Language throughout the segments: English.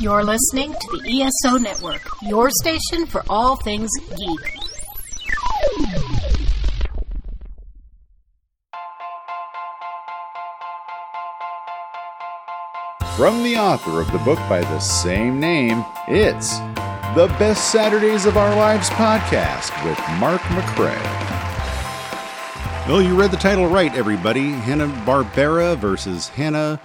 You're listening to the ESO Network, your station for all things geek. From the author of the book by the same name, it's the Best Saturdays of Our Lives podcast with Mark McCray. Well, you read the title right, everybody. Hanna-Barbera versus Hanna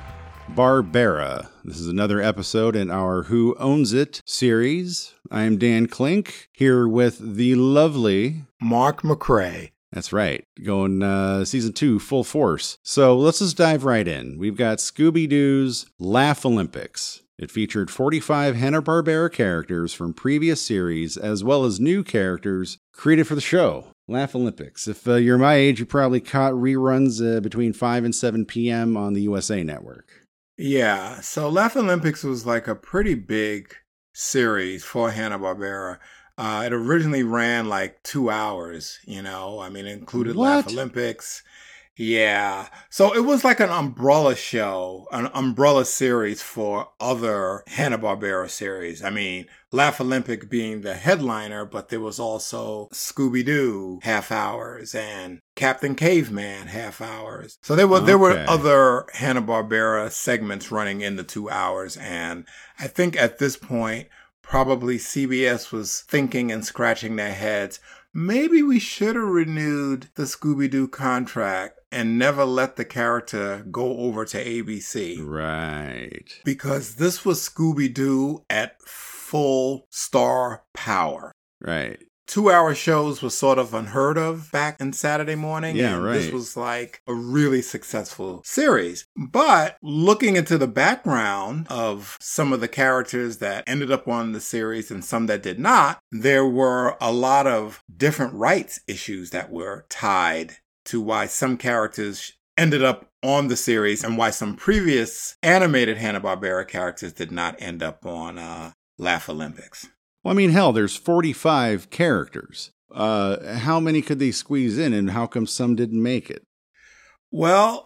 Barbera. This is another episode in our Who Owns It series. I am Dan Klink here with the lovely Mark McCray. That's right, going uh, season two full force. So let's just dive right in. We've got Scooby Doo's Laugh Olympics. It featured 45 Hanna-Barbera characters from previous series, as well as new characters created for the show. Laugh Olympics. If uh, you're my age, you probably caught reruns uh, between 5 and 7 p.m. on the USA Network. Yeah, so Laugh Olympics was like a pretty big series for Hanna-Barbera. Uh, it originally ran like two hours, you know. I mean, it included What? Laugh Olympics. Yeah. So it was like an umbrella show, an umbrella series for other Hanna-Barbera series. I mean, Laugh Olympic being the headliner, but there was also Scooby-Doo half hours and Captain Caveman half hours. So there were there were other Hanna-Barbera segments running in the 2 hours and I think at this point probably CBS was thinking and scratching their heads. Maybe we should have renewed the Scooby Doo contract and never let the character go over to ABC Right. because this was Scooby Doo at full star power. Right. Two hour shows was sort of unheard of back in Saturday morning. Yeah, and This was like a really successful series. But looking into the background of some of the characters that ended up on the series and some that did not, there were a lot of different rights issues that were tied to why some characters ended up on the series and why some previous animated Hanna-Barbera characters did not end up on uh, Laugh Olympics. Well, I mean, hell, there's 45 characters. Uh, how many could they squeeze in, and how come some didn't make it? Well,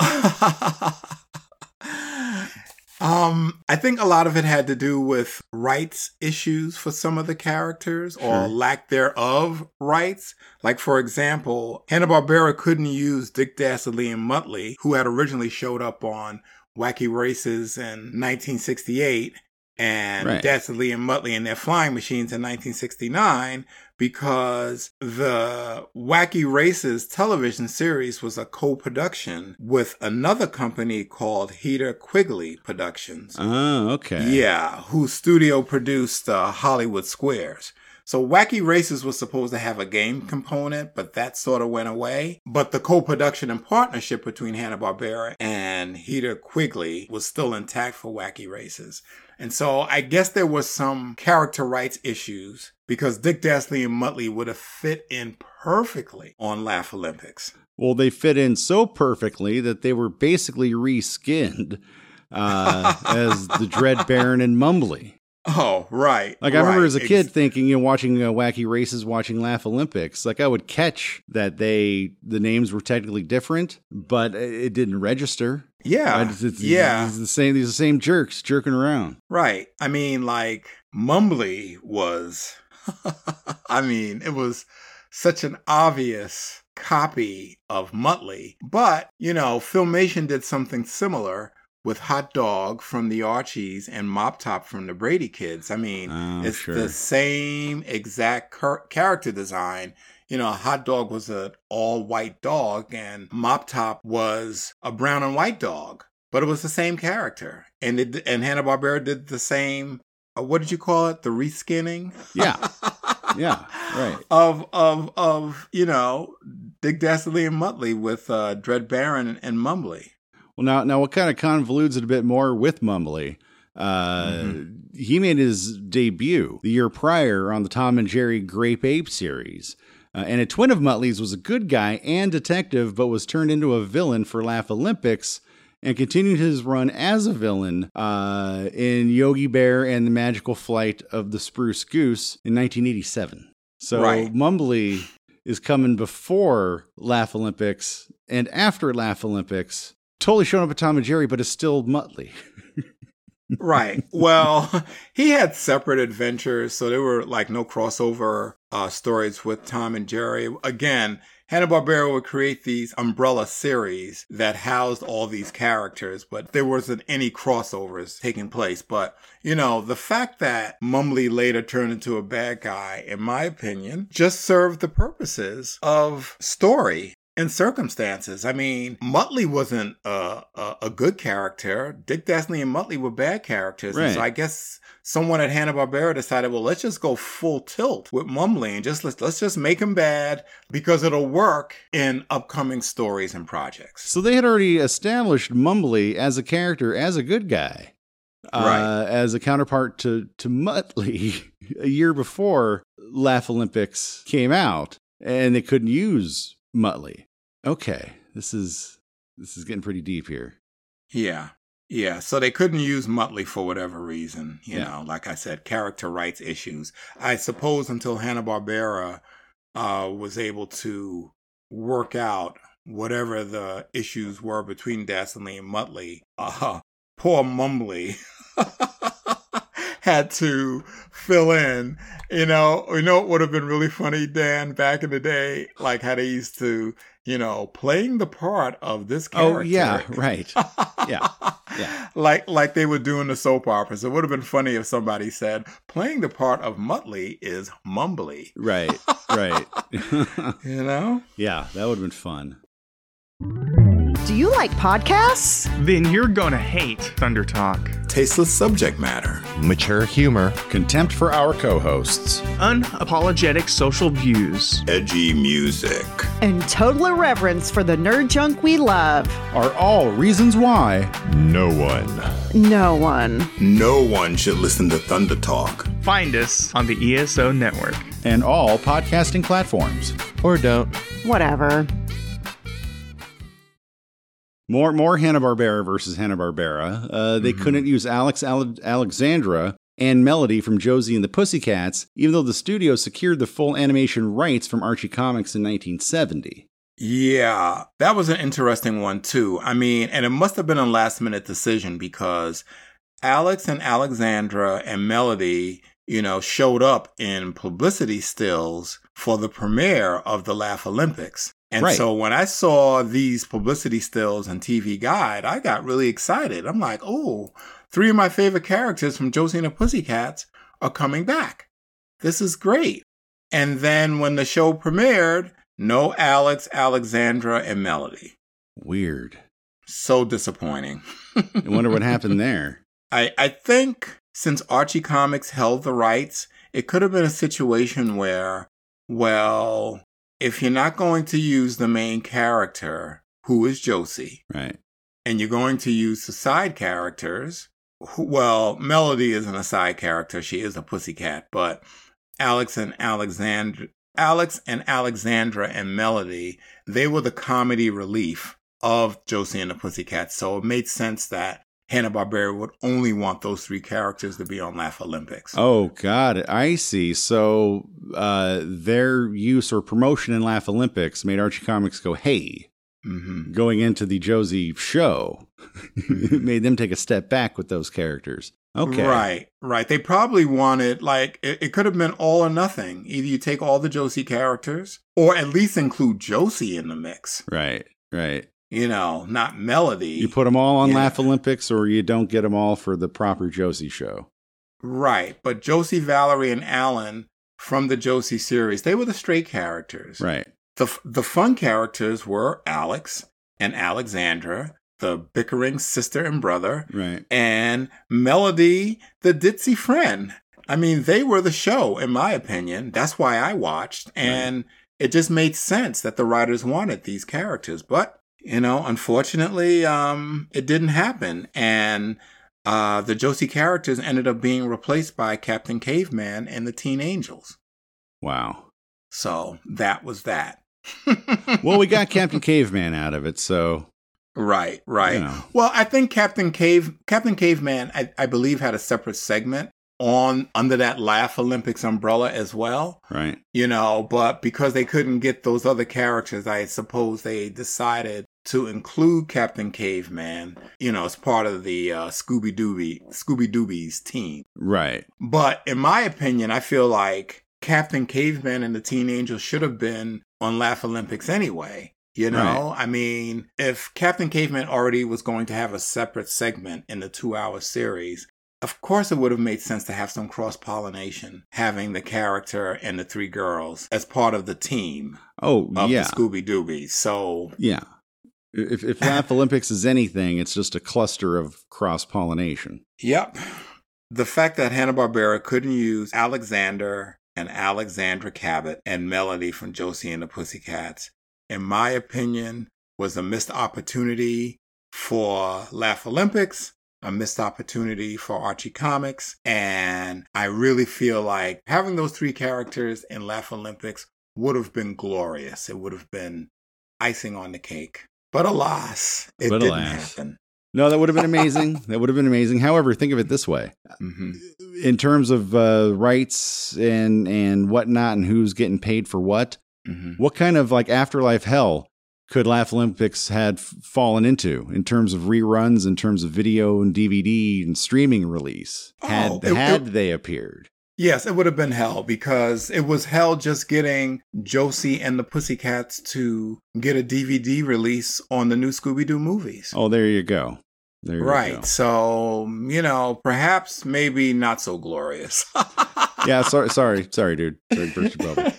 um, I think a lot of it had to do with rights issues for some of the characters or Sure. lack thereof rights. Like, for example, Hanna-Barbera couldn't use Dick Dastardly and Muttley, who had originally showed up on Wacky Races in 1968 and Right. Dastardly and Muttley and their flying machines in 1969 because the Wacky Races television series was a co-production with another company called Heatter Quigley Productions. Oh, okay. Yeah, whose studio produced uh, Hollywood Squares. So Wacky Races was supposed to have a game component, but that sort of went away. But the co-production and partnership between Hanna-Barbera and Heatter Quigley was still intact for Wacky Races. And so I guess there was some character rights issues because Dick Dastardly and Muttley would have fit in perfectly on Laugh Olympics. Well, they fit in so perfectly that they were basically reskinned uh, as the Dread Baron and Mumbly. Oh, right. Like I remember as a kid thinking, you know, watching uh, wacky races, watching Laugh Olympics. Like I would catch that they the names were technically different, but it didn't register. yeah. I just- it's- yeah. it's the same. These are the same jerks jerking around. Right. I mean, like, Mumbly was, I mean, it was such an obvious copy of Muttley. But, you know, Filmation did something similar with Hot Dog from the Archies and Mop Top from the Brady Kids. I mean, Oh, it's sure. the same exact cur- character design. You know, Hot Dog was an all white dog and Mop Top was a brown and white dog, but it was the same character. And it, and Hanna Barbera did the same. Uh, what did you call it? The reskinning. Yeah. Yeah, right. Of of of you know Dick Dastardly and Muttley with uh, Dread Baron and Mumbly. Well, now, now, what kind of convolutes it a bit more with Mumbly? Uh, Mm-hmm. He made his debut the year prior on the Tom and Jerry Grape Ape series. Uh, and a twin of Muttley's was a good guy and detective, but was turned into a villain for Laugh Olympics and continued his run as a villain uh, in Yogi Bear and the Magical Flight of the Spruce Goose in 1987. So Right. Mumbly is coming before Laugh Olympics and after Laugh Olympics. Totally showing up at Tom and Jerry, but is still Muttley. right. Well, he had separate adventures, so there were like no crossover uh, stories with Tom and Jerry. Again, Hanna-Barbera would create these umbrella series that housed all these characters, but there wasn't any crossovers taking place. But, you know, the fact that Mumbly later turned into a bad guy, in my opinion, just served the purposes of story and circumstances. I mean, Muttley wasn't a, a, a good character. Dick Dastardly and Muttley were bad characters. Right. So I guess someone at Hanna Barbera decided, well, let's just go full tilt with Mumbly and just let's let's just make him bad because it'll work in upcoming stories and projects. So they had already established Mumbly as a character, as a good guy, Right. uh, as a counterpart to to Muttley a year before Laugh Olympics came out, and they couldn't use Muttley. Okay, this is this is getting pretty deep here. Yeah. Yeah, so they couldn't use Muttley for whatever reason. You Yeah. know, like I said, character rights issues. I suppose until Hanna Barbera uh, was able to work out whatever the issues were between Dastardly and Muttley, uh, poor Mumbly had to fill in. You know, you know what would have been really funny, Dan, back in the day, like how they used to, you know, playing the part of this character. Oh yeah, right. Yeah, yeah. Like like they were doing the soap operas. It would have been funny if somebody said, playing the part of Muttley is Mumbly. Right, right. You know? yeah, that would have been fun. Do you like podcasts? Then you're gonna hate Thunder Talk. Tasteless subject matter. mature humor, Contempt for our co-hosts. Unapologetic social views. Edgy music. And total irreverence for the nerd junk we love. Are all reasons why no one. No one. No one should listen to Thunder Talk. Find us on the ESO network. and all podcasting platforms. Or don't. Whatever. More more Hanna Barbera versus Hanna Barbera. Uh, they Mm-hmm. couldn't use Alex Ale- Alexandra and Melody from Josie and the Pussycats, even though the studio secured the full animation rights from Archie Comics in 1970. Yeah, that was an interesting one too. I mean, and it must have been a last minute decision because Alex and Alexandra and Melody, you know, showed up in publicity stills for the premiere of the Laugh Olympics. And Right. so when I saw these publicity stills and TV Guide, I got really excited. I'm like, oh, three of my favorite characters from Josie and the Pussycats are coming back. This is great. And then when the show premiered, no Alex, Alexandra, and Melody. Weird. So disappointing. I wonder what happened there. I, I think since Archie Comics held the rights, it could have been a situation where, well, if you're not going to use the main character, who is Josie, Right. and you're going to use the side characters, who- well, Melody isn't a side character, she is a pussycat, but Alex and Alexandra, Alex and Alexandra and Melody, they were the comedy relief of Josie and the Pussycats. So it made sense that Hanna-Barbera would only want those three characters to be on Laugh Olympics. Oh, God. I see. So uh, their use or promotion in Laugh Olympics made Archie Comics go, hey, hmm going into the Josie show, made them take a step back with those characters. Okay. Right, right. They probably wanted, like, it, it could have been all or nothing. Either you take all the Josie characters, or at least include Josie in the mix. Right. Right. You know, not Melody. You put them all on Yeah. Laugh Olympics, or you don't get them all for the proper Josie show. Right, but Josie, Valerie, and Alan from the Josie series, they were the straight characters. Right. The, the fun characters were Alex and Alexandra, the bickering sister and brother, Right. and Melody, the ditzy friend. I mean, they were the show, in my opinion. That's why I watched. And it just made sense that the writers wanted these characters. But, you know, unfortunately, um, it didn't happen. And uh, the Josie characters ended up being replaced by Captain Caveman and the Teen Angels. Wow. So that was that. Well, we got Captain Caveman out of it, so Right, right. You know. Well, I think Captain Cave, Captain Caveman, I, I believe had a separate segment on under that Laugh Olympics umbrella as well. right. You know, but because they couldn't get those other characters, I suppose they decided to include Captain Caveman, you know, as part of the uh, Scooby Dooby Scooby Doobies team. Right. But in my opinion, I feel like Captain Caveman and the Teen Angels should have been on Laugh Olympics anyway. You know, Right. I mean, if Captain Caveman already was going to have a separate segment in the two hour series, of course it would have made sense to have some cross pollination, having the character and the three girls as part of the team Oh, of yeah. the Scooby Doobies. So, Yeah. If, if Laugh Olympics is anything, it's just a cluster of cross pollination. yep. The fact that Hanna-Barbera couldn't use Alexander and Alexandra Cabot and Melody from Josie and the Pussycats, in my opinion, was a missed opportunity for Laugh Olympics, a missed opportunity for Archie Comics, and I really feel like having those three characters in Laugh Olympics would have been glorious. It would have been icing on the cake. But alas, it But didn't alas. happen. No, that would have been amazing. that would have been amazing. However, think of it this way: hmm in terms of uh, rights and and whatnot, and who's getting paid for what, hmm what kind of like afterlife hell could Laugh Olympics had f- fallen into in terms of reruns, in terms of video and DVD and streaming release? Had Oh, it- had it- they appeared? Yes, it would have been hell because it was hell just getting Josie and the Pussycats to get a DVD release on the new Scooby Doo movies. Oh, there you go. There you right. go. So, you know, perhaps maybe not so glorious. Yeah, sorry, sorry, sorry, dude. Sorry burst your bubble.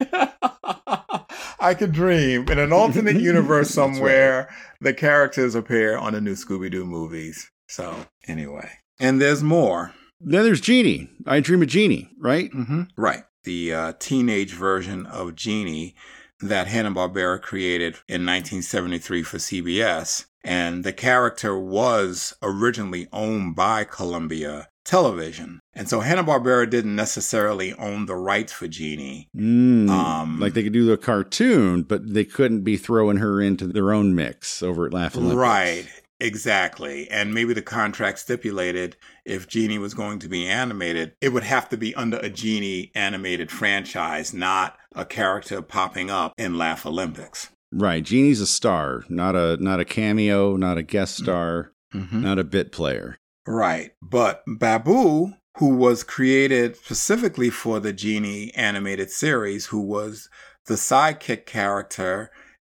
I could dream in an alternate universe That's right. somewhere the characters appear on the new Scooby Doo movies. So, anyway. And there's more. Then there's Jeannie. I Dream of Jeannie, right? Mm-hmm. Right. The uh, teenage version of Jeannie that Hanna-Barbera created in 1973 for CBS. And the character was originally owned by Columbia Television. And so Hanna-Barbera didn't necessarily own the rights for Jeannie. Mm, Um, like they could do the cartoon, but they couldn't be throwing her into their own mix over at Laugh Olympics. Right. Exactly. And maybe the contract stipulated if Jeannie was going to be animated, it would have to be under a Jeannie animated franchise, not a character popping up in Laugh Olympics. Right. Jeannie's a star, not a not a cameo, not a guest star, Mm-hmm. not a bit player. Right. But Babu, who was created specifically for the Jeannie animated series, who was the sidekick character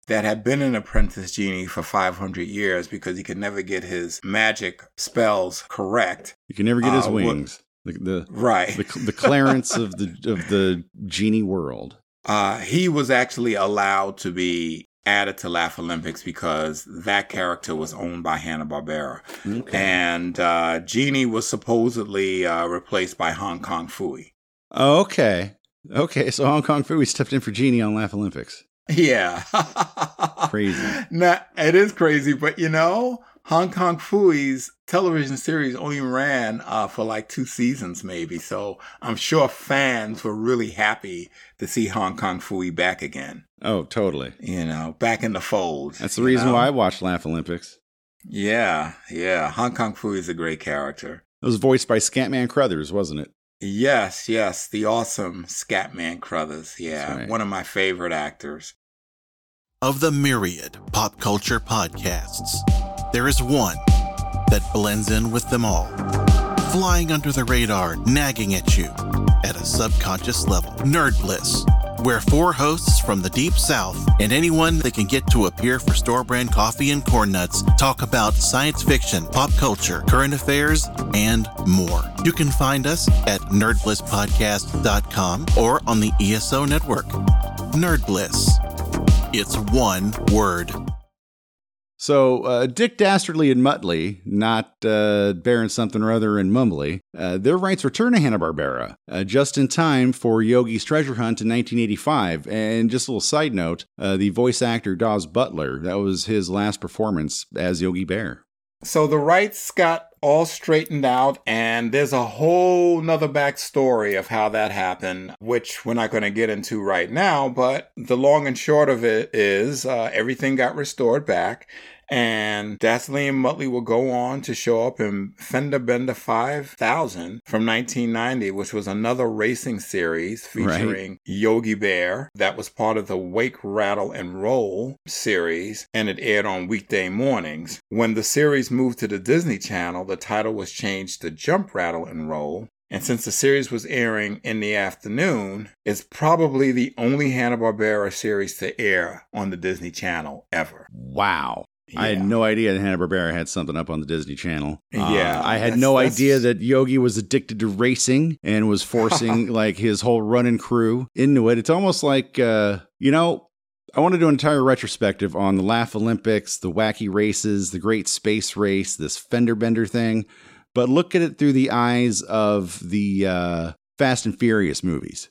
that had been an apprentice genie for 500 years because he could never get his magic spells correct. You can never get his Uh, what- wings. The the, Right. the the Clarence of the of the genie world. Uh, he was actually allowed to be added to Laugh Olympics because that character was owned by Hanna-Barbera. Okay. And uh, Jeannie was supposedly uh, replaced by Hong Kong Phooey. Oh, okay. Okay. So Hong Kong Phooey stepped in for Jeannie on Laugh Olympics. Yeah. Crazy. Nah, it is crazy, but you know, Hong Kong Phooey's television series only ran uh, for like two seasons, maybe. So I'm sure fans were really happy to see Hong Kong Phooey back again. Oh, totally. You know, back in the fold. That's the reason know? why I watched Laugh Olympics. Yeah, yeah. Hong Kong Phooey is a great character. It was voiced by Scatman Crothers, wasn't it? Yes, yes. The awesome Scatman Crothers. Yeah, right. one of my favorite actors. Of the myriad pop culture podcasts, there is one that blends in with them all, flying under the radar, nagging at you at a subconscious level. Nerd Bliss, where four hosts from the deep south and anyone that can get to appear for store brand coffee and corn nuts talk about science fiction, pop culture, current affairs, and more. You can find us at nerdblisspodcast.com or on the ESO network. Nerd Bliss. It's one word. So, uh, Dick Dastardly and Muttley, not uh, Baron something or other and Mumbly, uh, their rights return to Hanna-Barbera uh, just in time for Yogi's Treasure Hunt in 1985. And just a little side note, uh, the voice actor Daws Butler, that was his last performance as Yogi Bear. So the rights got all straightened out, and there's a whole nother backstory of how that happened, which we're not going to get into right now. But the long and short of it is uh, everything got restored back, And Dastardly and Muttley will go on to show up in Fender Bender 5000 from 1990, which was another racing series featuring right. Yogi Bear that was part of the Wake, Rattle, and Roll series, and it aired on weekday mornings. When the series moved to the Disney Channel, the title was changed to Jump, Rattle, and Roll. And since the series was airing in the afternoon, it's probably the only Hanna-Barbera series to air on the Disney Channel ever. Wow. Yeah. I had no idea that Hanna Barbera had something up on the Disney Channel. Yeah, uh, I had no idea that Yogi was addicted to racing and was forcing like his whole running crew into it. It's almost like uh, you know, I want to do an entire retrospective on the Laugh Olympics, the wacky races, the Great Space Race, this fender bender thing, but look at it through the eyes of the uh, Fast and Furious movies.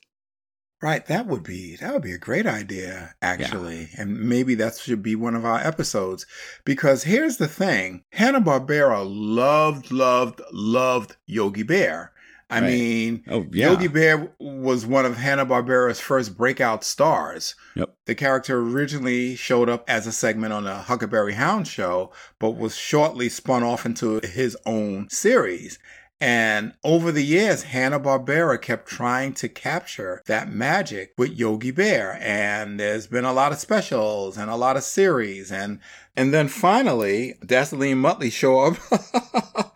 Right, that would be that would be a great idea actually. Yeah. And maybe that should be one of our episodes because here's the thing. Hanna-Barbera loved loved loved Yogi Bear. I right. mean, oh, yeah. Yogi Bear was one of Hanna-Barbera's first breakout stars. Yep. The character originally showed up as a segment on the Huckleberry Hound show, but was shortly spun off into his own series. And over the years, Hanna-Barbera kept trying to capture that magic with Yogi Bear. And there's been a lot of specials and a lot of series. And, and then finally, and Muttley show up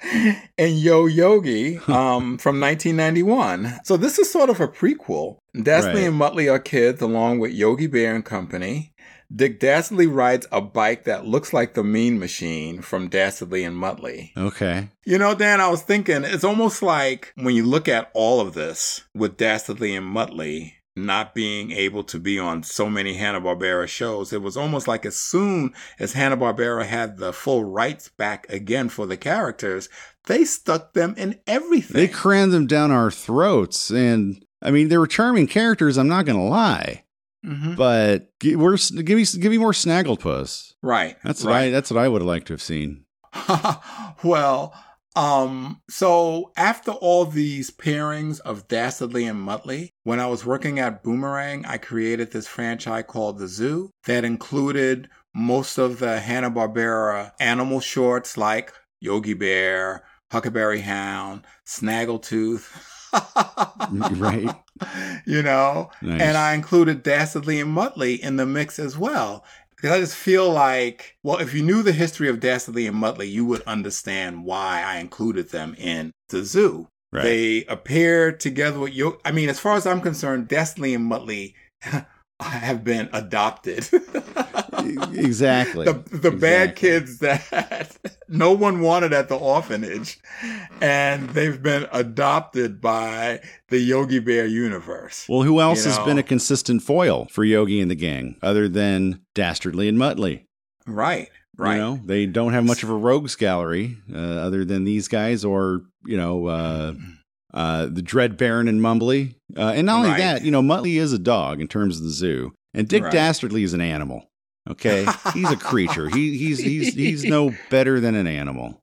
in Yo Yogi um, from 1991. So this is sort of a prequel. Dastardly right. and Muttley are kids along with Yogi Bear and Company. Dick Dastardly rides a bike that looks like the Mean Machine from Dastardly and Muttley. Okay. You know, Dan, I was thinking it's almost like when you look at all of this with Dastardly and Muttley not being able to be on so many Hanna-Barbera shows, it was almost like as soon as Hanna-Barbera had the full rights back again for the characters, they stuck them in everything. They crammed them down our throats. And I mean, they were charming characters, I'm not going to lie. Mm-hmm. But give, give me give me more Snagglepuss. Right. That's right. what I that's what I would have liked to have seen. well, um, so after all these pairings of Dastardly and Muttley, when I was working at Boomerang, I created this franchise called The Zoo that included most of the Hanna-Barbera animal shorts like Yogi Bear, Huckleberry Hound, Snaggletooth. right. You know, nice. and I included Dastardly and Muttley in the mix as well. Because I just feel like, well, if you knew the history of Dastardly and Muttley, you would understand why I included them in the zoo. Right. They appear together with you. I mean, as far as I'm concerned, Dastardly and Muttley have been adopted. exactly. The, the exactly. bad kids that no one wanted at the orphanage, and they've been adopted by the Yogi Bear universe. Well, who else you has know? been a consistent foil for Yogi and the gang other than Dastardly and Muttley? Right. Right. You know, they don't have much of a rogues gallery uh, other than these guys or, you know, uh, uh, the Dread Baron and Mumbly. Uh, and not only right. that, you know, Muttley is a dog in terms of the zoo, and Dick right. Dastardly is an animal. Okay, he's a creature. He he's he's he's no better than an animal.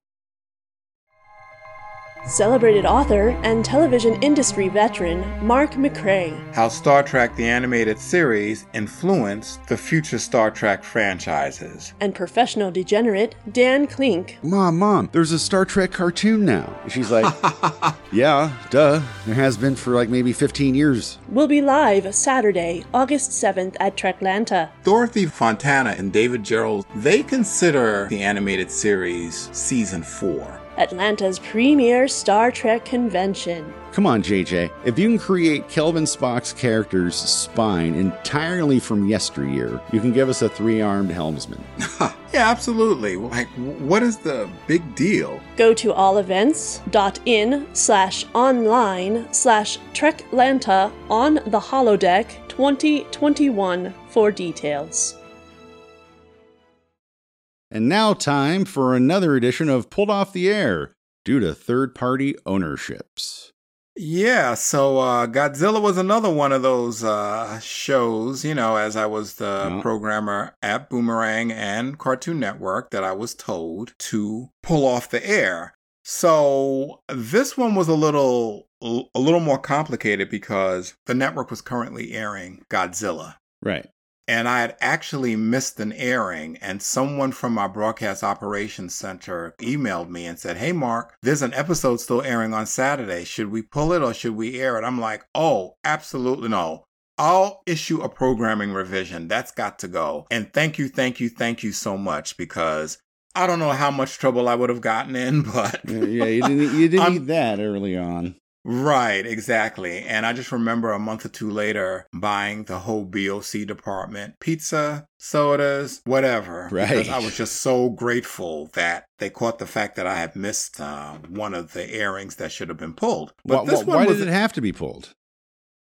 Celebrated author and television industry veteran Mark McCray. How Star Trek the Animated Series influenced the future Star Trek franchises. And professional degenerate Dan Klink. Mom, Mom, there's a Star Trek cartoon now. She's like, Yeah, duh. There has been for like maybe 15 years. We'll be live Saturday, August 7th at Treklanta. Dorothy Fontana and David Gerrold, they consider the animated series season 4. Atlanta's premier Star Trek convention. Come on, JJ. If you can create Kelvin Spock's character's spine entirely from yesteryear, you can give us a three armed helmsman. yeah, absolutely. Like, what is the big deal? Go to allevents.in slash online slash Treklanta on the holodeck 2021 for details. And now, time for another edition of Pulled Off the Air due to third party ownerships. Yeah, so uh, Godzilla was another one of those uh, shows, you know, as I was the yeah. programmer at Boomerang and Cartoon Network that I was told to pull off the air. So this one was a little a little more complicated because the network was currently airing Godzilla. Right. And I had actually missed an airing. And someone from our broadcast operations center emailed me and said, Hey, Mark, there's an episode still airing on Saturday. Should we pull it or should we air it? I'm like, Oh, absolutely no. I'll issue a programming revision. That's got to go. And thank you, thank you, thank you so much because I don't know how much trouble I would have gotten in, but yeah, you didn't you didn't need that early on. Right, exactly. And I just remember a month or two later buying the whole BOC department pizza, sodas, whatever. Right. Because I was just so grateful that they caught the fact that I had missed uh, one of the airings that should have been pulled. But why, why did it have to be pulled?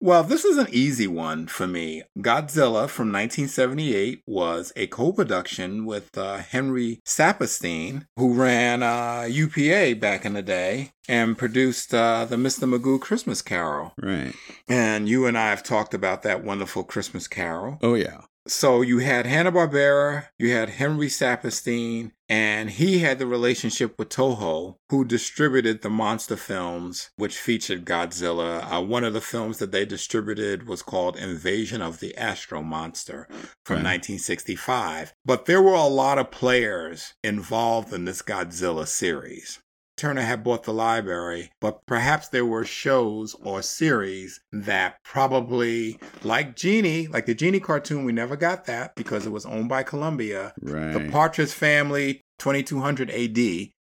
Well, this is an easy one for me. Godzilla from 1978 was a co production with uh, Henry Saperstein, who ran uh, UPA back in the day and produced uh, the Mr. Magoo Christmas Carol. Right. And you and I have talked about that wonderful Christmas Carol. Oh, yeah. So you had Hanna-Barbera, you had Henry Saperstein, and he had the relationship with Toho, who distributed the monster films, which featured Godzilla. Uh, one of the films that they distributed was called Invasion of the Astro Monster from right. 1965. But there were a lot of players involved in this Godzilla series. Turner had bought the library, but perhaps there were shows or series that probably, like Jeannie, like the Jeannie cartoon, we never got that because it was owned by Columbia. Right. The Partridge Family, 2200 AD,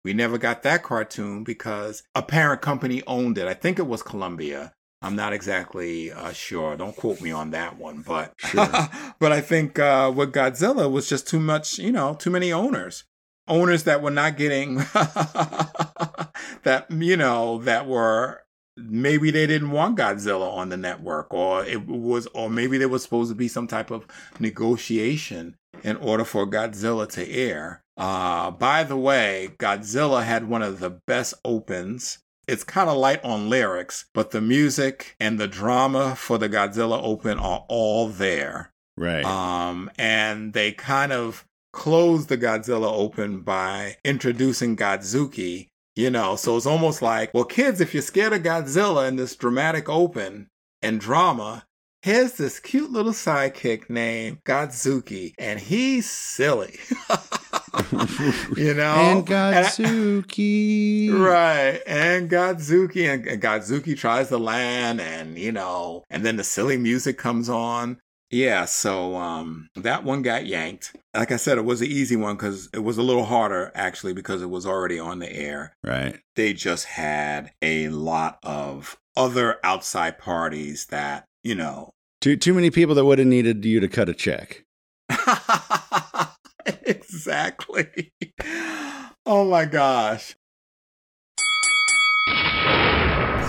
we never got that cartoon because a parent company owned it. I think it was Columbia. I'm not exactly uh, sure. Don't quote me on that one, but sure. but I think uh, with Godzilla was just too much. You know, too many owners owners that were not getting that you know that were maybe they didn't want Godzilla on the network or it was or maybe there was supposed to be some type of negotiation in order for Godzilla to air. Uh by the way, Godzilla had one of the best opens. It's kind of light on lyrics, but the music and the drama for the Godzilla open are all there. Right. Um and they kind of closed the Godzilla open by introducing Godzooky. You know, so it's almost like, well, kids, if you're scared of Godzilla in this dramatic open and drama, here's this cute little sidekick named Godzooky, and he's silly. you know? And Godzooky. And I, right. And Godzooky. And, and Godzooky tries to land, and, you know, and then the silly music comes on. Yeah, so um, that one got yanked. Like I said, it was an easy one because it was a little harder actually because it was already on the air. Right. They just had a lot of other outside parties that you know. Too too many people that would have needed you to cut a check. exactly. Oh my gosh.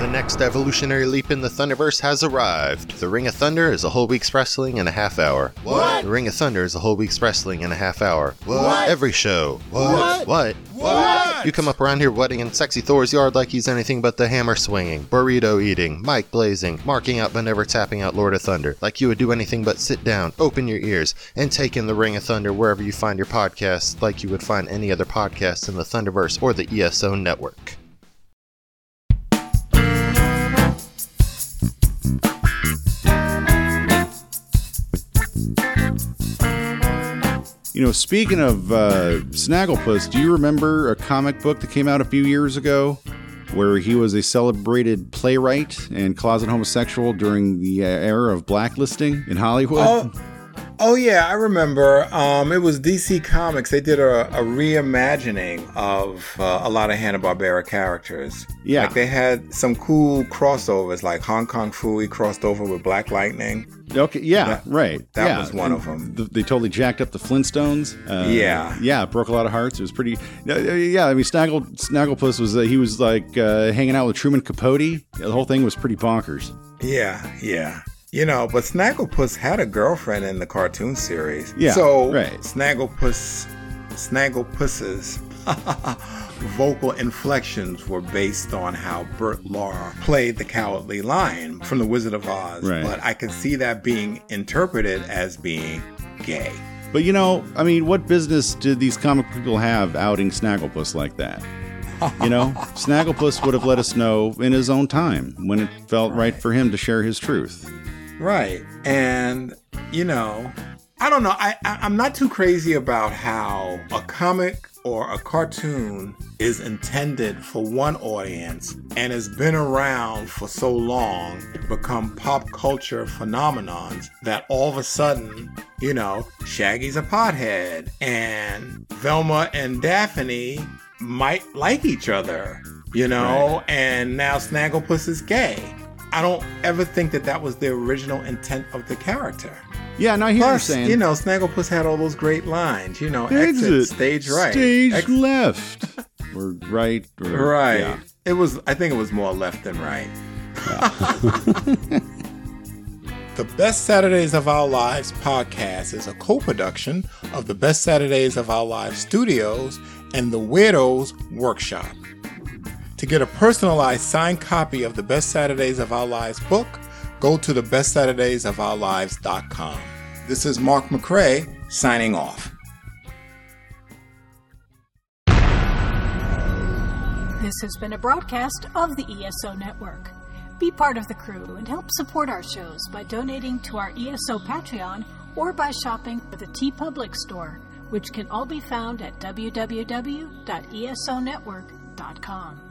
The next evolutionary leap in the Thunderverse has arrived. The Ring of Thunder is a whole week's wrestling in a half hour. What? The Ring of Thunder is a whole week's wrestling in a half hour. What? Every show. What? What? What? You come up around here wetting in sexy Thor's yard like he's anything but the hammer swinging, burrito eating, mic blazing, marking out but never tapping out Lord of Thunder, like you would do anything but sit down, open your ears, and take in the Ring of Thunder wherever you find your podcast, like you would find any other podcast in the Thunderverse or the ESO network. You know, speaking of uh, Snagglepuss, do you remember a comic book that came out a few years ago where he was a celebrated playwright and closet homosexual during the uh, era of blacklisting in Hollywood? Oh, oh yeah, I remember. Um, it was DC Comics. They did a, a reimagining of uh, a lot of Hanna Barbera characters. Yeah, like they had some cool crossovers, like Hong Kong Phooey crossed over with Black Lightning. Okay, yeah, That- right. that yeah. was one and them. th- they totally jacked up the Flintstones. Uh, Yeah. yeah, broke a lot of hearts. It was pretty. Uh, yeah, I mean, Snaggle Snagglepuss was uh, he was like uh, hanging out with Truman Capote. The whole thing was pretty bonkers. Yeah, yeah. You know, but Snagglepuss had a girlfriend in the cartoon series. Yeah, So right. Snagglepuss, Snagglepuss's vocal inflections were based on how Bert Lahr played the Cowardly Lion from The Wizard of Oz. Right. But I can see that being interpreted as being gay. But you know, I mean, what business did these comic people have outing Snagglepuss like that? You know, Snagglepuss would have let us know in his own time when it felt right, for him to share his truth. Right. And, you know, I don't know. I, I I'm not too crazy about how a comic or a cartoon is intended for one audience and has been around for so long, become pop culture phenomenons that all of a sudden, you know, Shaggy's a pothead and Velma and Daphne might like each other, you know, right. and now Snagglepuss is gay. I don't ever think that that was the original intent of the character. Yeah, no, I hear Plus, you saying. You know, Snagglepuss had all those great lines. You know, exit, exit stage right, stage Ex- left, or right, or, right. Yeah. It was. I think it was more left than right. Yeah. the Best Saturdays of Our Lives podcast is a co-production of the Best Saturdays of Our Lives studios and the Weirdos Workshop. To get a personalized signed copy of the Best Saturdays of Our Lives book, go to the bestsaturdaysofourlives.com. This is Mark McCray signing off. This has been a broadcast of the ESO Network. Be part of the crew and help support our shows by donating to our ESO Patreon or by shopping at the TeePublic store, which can all be found at www.esonetwork.com.